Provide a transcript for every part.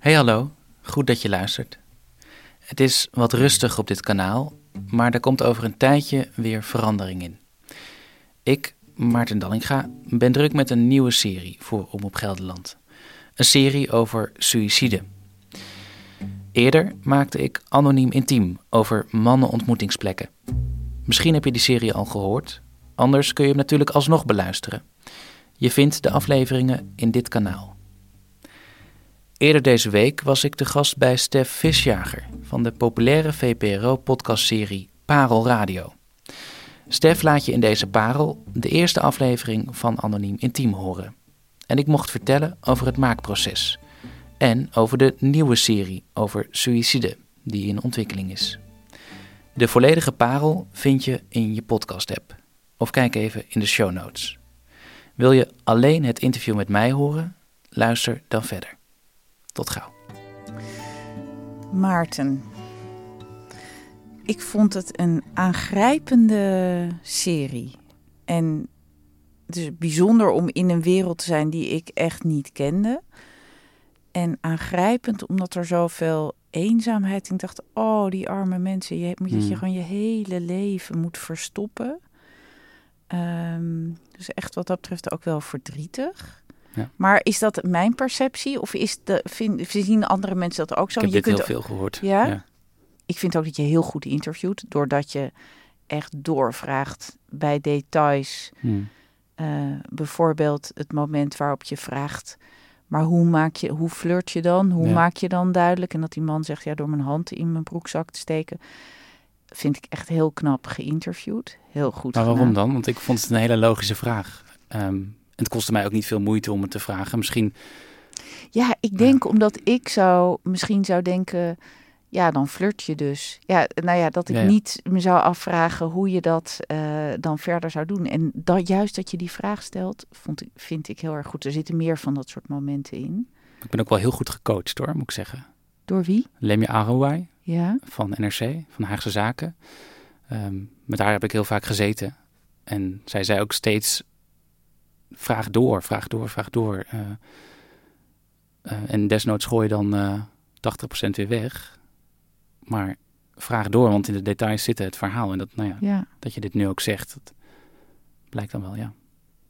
Hey hallo, goed dat je luistert. Het is wat rustig op dit kanaal, maar er komt over een tijdje weer verandering in. Ik, Maarten Dallinga, ben druk met een nieuwe serie voor Omroep Gelderland. Een serie over suïcide. Eerder maakte ik Anoniem Intiem over mannenontmoetingsplekken. Misschien heb je die serie al gehoord, anders kun je hem natuurlijk alsnog beluisteren. Je vindt de afleveringen in dit kanaal. Eerder deze week was ik de gast bij Stef Visjager van de populaire VPRO-podcastserie Parel Radio. Stef laat je in deze parel de eerste aflevering van Anoniem Intiem horen. En ik mocht vertellen over het maakproces. En over de nieuwe serie over suïcide die in ontwikkeling is. De volledige parel vind je in je podcast-app. Of kijk even in de show notes. Wil je alleen het interview met mij horen? Luister dan verder. Tot gauw. Maarten. Ik vond het een aangrijpende serie. En het is bijzonder om in een wereld te zijn die ik echt niet kende. En aangrijpend omdat er zoveel eenzaamheid. Ik dacht, oh, die arme mensen. Je moet je Hmm. gewoon je hele leven moet verstoppen. Ehm, dus echt wat dat betreft ook wel verdrietig. Ja. Maar is dat mijn perceptie? Of is de, vind, zien andere mensen dat ook zo? Ik heb Je dit kunt heel veel gehoord. Ja? ik vind ook dat je heel goed interviewt. Doordat je echt doorvraagt bij details. Hmm. Eh, bijvoorbeeld het moment waarop je vraagt... maar hoe, maak je, hoe flirt je dan? Hoe Ja. maak je dan duidelijk? En dat die man zegt, ja, door mijn hand in mijn broekzak te steken. Vind ik echt heel knap geïnterviewd. Heel goed Maar waarom dan? Want ik vond het een hele logische vraag. Ehm, het kostte mij ook niet veel moeite om het te vragen. Misschien, Ja, ik denk omdat ik zou misschien zou denken, ja, dan flirt je dus. Ja, nou ja, dat ik Ja, ja. niet me zou afvragen hoe je dat eh, dan verder zou doen. En dat, juist dat je die vraag stelt, vond ik, vind ik heel erg goed. Er zitten meer van dat soort momenten in. ik ben ook wel heel goed gecoacht hoor, moet ik zeggen. Door wie? Lemje Arouai Ja. van NRC, van Haagse Zaken. Ehm, met haar heb ik heel vaak gezeten. En zij zei ook steeds, vraag door, vraag door, vraag door. Eh, eh, en desnoods gooi je dan eh 80% weer weg. Maar vraag door, want in de details zit het verhaal. En dat, nou ja, ja. dat je dit nu ook zegt, dat blijkt dan wel, ja.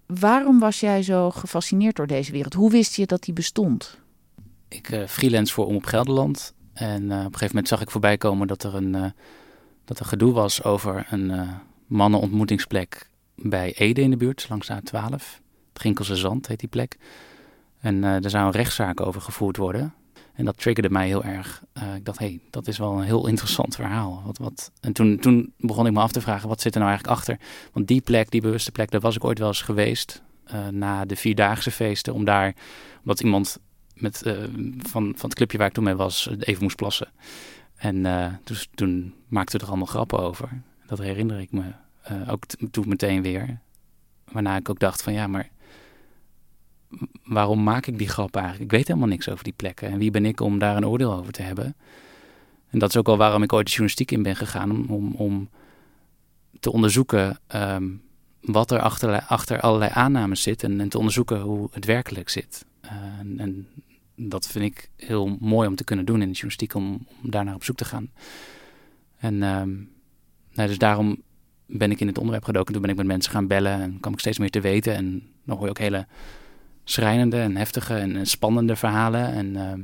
Waarom was jij zo gefascineerd door deze wereld? Hoe wist je dat die bestond? Ik freelance voor Omroep Gelderland. En op een gegeven moment zag ik voorbij komen dat er een, dat er gedoe was over een mannenontmoetingsplek bij Ede in de buurt, langs A12. Ginkelse Zand heet die plek. En eh er zou een rechtszaak over gevoerd worden. En dat triggerde mij heel erg. Eh, ik dacht, hé, hey, dat is wel een heel interessant verhaal. Wat, wat... En toen, toen begon ik me af te vragen, wat zit er nou eigenlijk achter? Want die plek, die bewuste plek, daar was ik ooit wel eens geweest. eh, na de Vierdaagse feesten, om daar, omdat iemand met, van, van het clubje waar ik toen mee was, even moest plassen. En dus, toen maakten we er allemaal grappen over. Dat herinner ik me ook toen meteen weer. Waarna ik ook dacht van ja, maar waarom maak ik die grap eigenlijk? Ik weet helemaal niks over die plekken. En wie ben ik om daar een oordeel over te hebben? En dat is ook wel waarom ik ooit de journalistiek in ben gegaan. Om, om, te onderzoeken ehm, wat er achter, achter allerlei aannames zit. En, en te onderzoeken hoe het werkelijk zit. Eh, en, en dat vind ik heel mooi om te kunnen doen in de journalistiek, om, om daar naar op zoek te gaan. En ehm, nou, dus daarom ben ik in het onderwerp gedoken. Toen ben ik met mensen gaan bellen en kwam ik steeds meer te weten. En dan hoor je ook hele schrijnende en heftige en, en spannende verhalen. En ehm,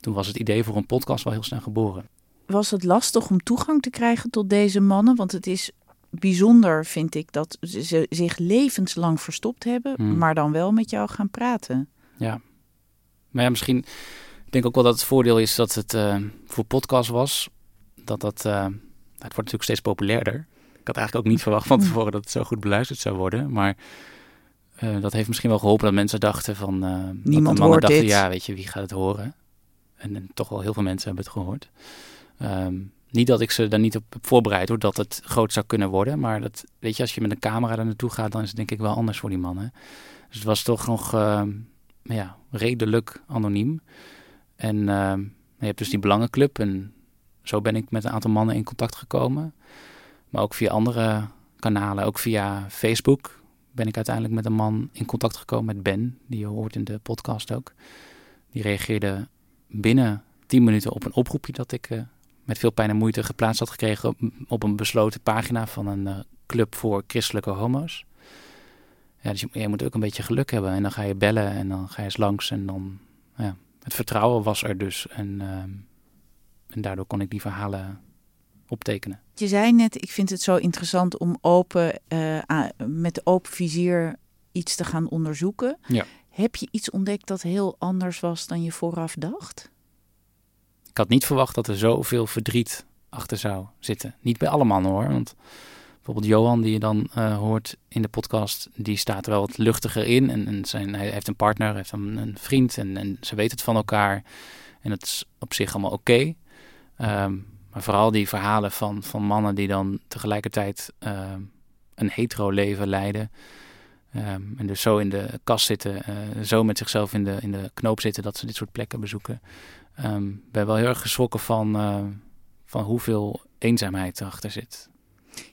toen was het idee voor een podcast wel heel snel geboren. Was het lastig om toegang te krijgen tot deze mannen? Want het is bijzonder, vind ik, dat ze zich levenslang verstopt hebben, Hmm. maar dan wel met jou gaan praten. Ja. Maar ja, misschien... Ik denk ook wel dat het voordeel is dat het eh, voor podcast was. Dat dat... eh, het wordt natuurlijk steeds populairder. Ik had eigenlijk ook niet verwacht van tevoren dat het zo goed beluisterd zou worden. Maar eh, dat heeft misschien wel geholpen dat mensen dachten van... de Niemand mannen hoort dachten, dit. Ja, weet je, wie gaat het horen? En, en toch wel heel veel mensen hebben het gehoord. Ehm, niet dat ik ze daar niet op heb voorbereid hoor, dat het groot zou kunnen worden. Maar dat, weet je, als je met een camera er naartoe gaat, dan is het denk ik wel anders voor die mannen. Dus het was toch nog ehm, ja, redelijk anoniem. En ehm, je hebt dus die belangenclub en zo ben ik met een aantal mannen in contact gekomen. Maar ook via andere kanalen, ook via Facebook ben ik uiteindelijk met een man in contact gekomen, met Ben, die je hoort in de podcast ook. Die reageerde binnen 10 minuten op een oproepje dat ik eh, met veel pijn en moeite geplaatst had gekregen op, een besloten pagina van een eh, club voor christelijke homo's. Ja, dus je, je, moet ook een beetje geluk hebben. En dan ga je bellen en dan ga je eens langs. En dan, ja, het vertrouwen was er dus. En, ehm, en daardoor kon ik die verhalen optekenen. Je zei net, ik vind het zo interessant om open, uh, met open vizier iets te gaan onderzoeken. Ja. Heb je iets ontdekt dat heel anders was dan je vooraf dacht? Ik had niet verwacht dat er zoveel verdriet achter zou zitten. Niet bij alle mannen hoor. Want bijvoorbeeld Johan, die je dan uh, hoort in de podcast, die staat er wel wat luchtiger in. En, en zijn, hij heeft een partner, heeft een, een vriend en, en, ze weten het van elkaar. En dat is op zich allemaal oké. Okay. Um, maar vooral die verhalen van, van mannen die dan tegelijkertijd uh, een hetero leven leiden. Um, en dus zo in de kast zitten, uh, zo met zichzelf in de, in de knoop zitten dat ze dit soort plekken bezoeken. Um, ben wel heel erg geschrokken van, uh, van hoeveel eenzaamheid erachter zit.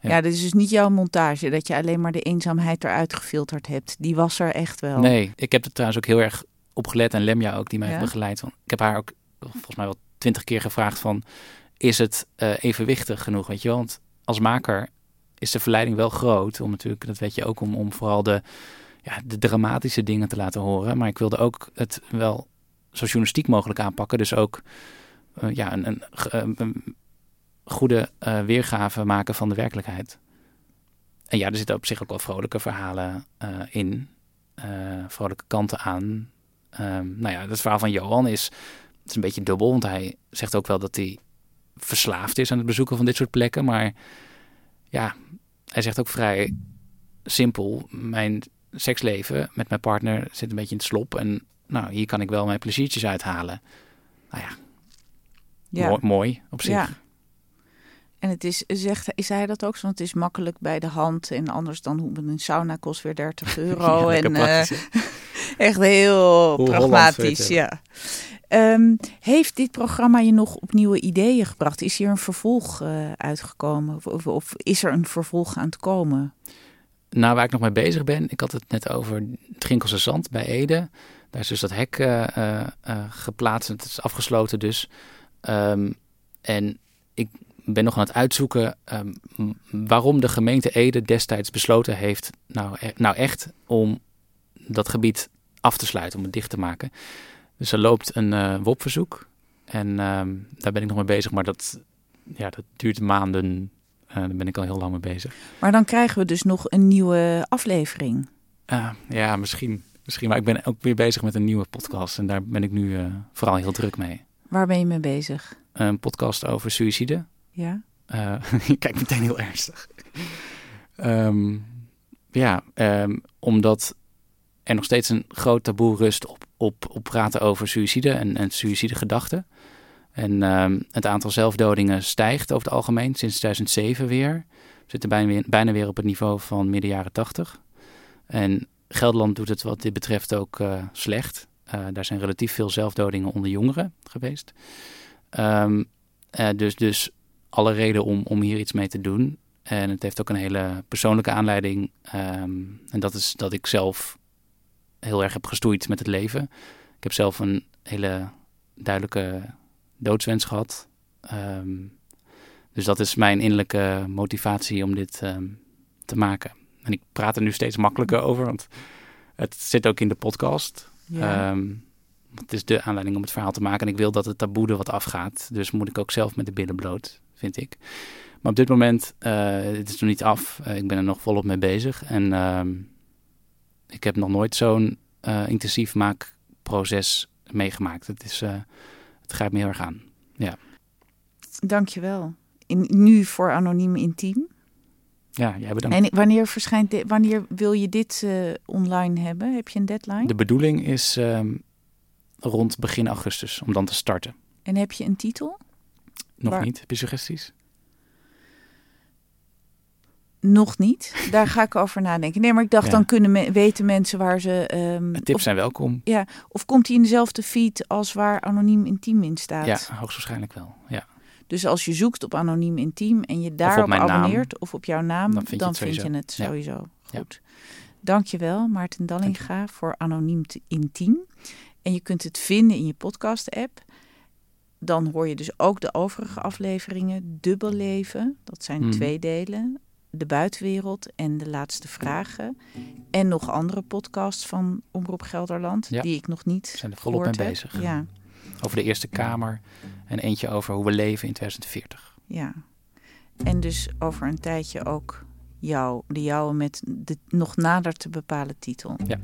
Ja. ja, dit is dus niet jouw montage, dat je alleen maar de eenzaamheid eruit gefilterd hebt. Die was er echt wel. Nee, ik heb er trouwens ook heel erg op gelet en Lemja ook, die mij ja? heeft begeleid. Want ik heb haar ook volgens mij wel twintig keer gevraagd van is het uh, evenwichtig genoeg, weet je? Want als maker is de verleiding wel groot om natuurlijk, dat weet je ook, om, om vooral de, ja, de dramatische dingen te laten horen. Maar ik wilde ook het wel zo journalistiek mogelijk aanpakken. Dus ook uh, ja, een, een, een goede weergave maken van de werkelijkheid. En ja, er zitten op zich ook wel vrolijke verhalen in. vrolijke kanten aan. Um, nou ja, het verhaal van Johan is, is een beetje dubbel. Want hij zegt ook wel dat hij verslaafd is aan het bezoeken van dit soort plekken. Maar ja, hij zegt ook vrij simpel: mijn seksleven met mijn partner zit een beetje in het slop. En nou, hier kan ik wel mijn pleziertjes uithalen. Nou ja, ja. Mooi, mooi op zich. Ja. En het is, zegt, is hij dat ook? Want het is makkelijk bij de hand. En anders dan hoe een sauna kost weer 30 euro. ja, en uh, echt heel Hoe pragmatisch. Ja. Um, heeft dit programma je nog op nieuwe ideeën gebracht? Is hier een vervolg uh, uitgekomen? Of, of, is er een vervolg aan het komen? Nou, waar ik nog mee bezig ben, ik had het net over Trinkelse Zand bij Ede. Daar is dus dat hek uh, uh, geplaatst. Het is afgesloten dus. Um, en ik ben nog aan het uitzoeken um, waarom de gemeente Ede destijds besloten heeft, nou, e nou echt, om dat gebied af te sluiten, om het dicht te maken. Dus er loopt een uh, WOP-verzoek. En uh, daar ben ik nog mee bezig, maar dat, ja, dat duurt maanden. Uh, daar ben ik al heel lang mee bezig. Maar dan krijgen we dus nog een nieuwe aflevering. Uh, ja, misschien, misschien. Maar ik ben ook weer bezig met een nieuwe podcast. En daar ben ik nu uh, vooral heel druk mee. Waar ben je mee bezig? Een podcast over suïcide. Ja. je kijkt meteen heel ernstig. um, ja, um, omdat er nog steeds een groot taboe rust op, op, op praten over suïcide en, en suïcidegedachten. En um, het aantal zelfdodingen stijgt over het algemeen sinds 2007 weer. We zitten bijna weer, bijna weer op het niveau van midden jaren 80. En Gelderland doet het wat dit betreft ook uh, slecht. Uh, daar zijn relatief veel zelfdodingen onder jongeren geweest. Um, uh, dus, dus alle reden om, om hier iets mee te doen. En het heeft ook een hele persoonlijke aanleiding. Um, en dat is dat ik zelf heel erg heb gestoeid met het leven. Ik heb zelf een hele duidelijke doodswens gehad. Um, dus dat is mijn innerlijke motivatie om dit um, te maken. En ik praat er nu steeds makkelijker over, want het zit ook in de podcast. Ja. Um, het is de aanleiding om het verhaal te maken. En ik wil dat het taboe er wat afgaat. Dus moet ik ook zelf met de billen bloot, vind ik. Maar op dit moment, uh, het is nog niet af. Uh, ik ben er nog volop mee bezig. En ik heb nog nooit zo'n uh, intensief maakproces meegemaakt. Het, is, uh, het grijpt me heel erg aan. Ja. Dankjewel. In, nu voor Anoniem Intiem. Ja, jij bedankt. En wanneer verschijnt dit, wanneer wil je dit uh, online hebben? Heb je een deadline? De bedoeling is um, rond begin augustus om dan te starten. En heb je een titel? Nog Waar... niet. Heb je suggesties? Nog niet. Daar ga ik over nadenken. Nee, maar ik dacht, dan kunnen me, weten mensen waar ze... Um, Tips of, zijn welkom. Ja, of komt hij in dezelfde feed als waar Anoniem Intiem in staat? Ja, hoogstwaarschijnlijk wel, ja. Dus als je zoekt op Anoniem Intiem en je daarop abonneert... Naam, of op jouw naam, dan vind, dan je, het vind je, het sowieso. Ja. Goed. Ja. Dankjewel, Maarten Dallinga, voor Anoniem Intiem. En je kunt het vinden in je podcast-app. Dan hoor je dus ook de overige afleveringen. Dubbel leven, dat zijn Mhm. twee delen. De buitenwereld en de laatste vragen. En nog andere podcasts van Omroep Gelderland, Ja. die ik nog niet We zijn er volop mee bezig. Ja, Over de Eerste Kamer en eentje over hoe we leven in 2040. ja. En dus over een tijdje ook jou, de jouwe met de nog nader te bepalen titel. Ja.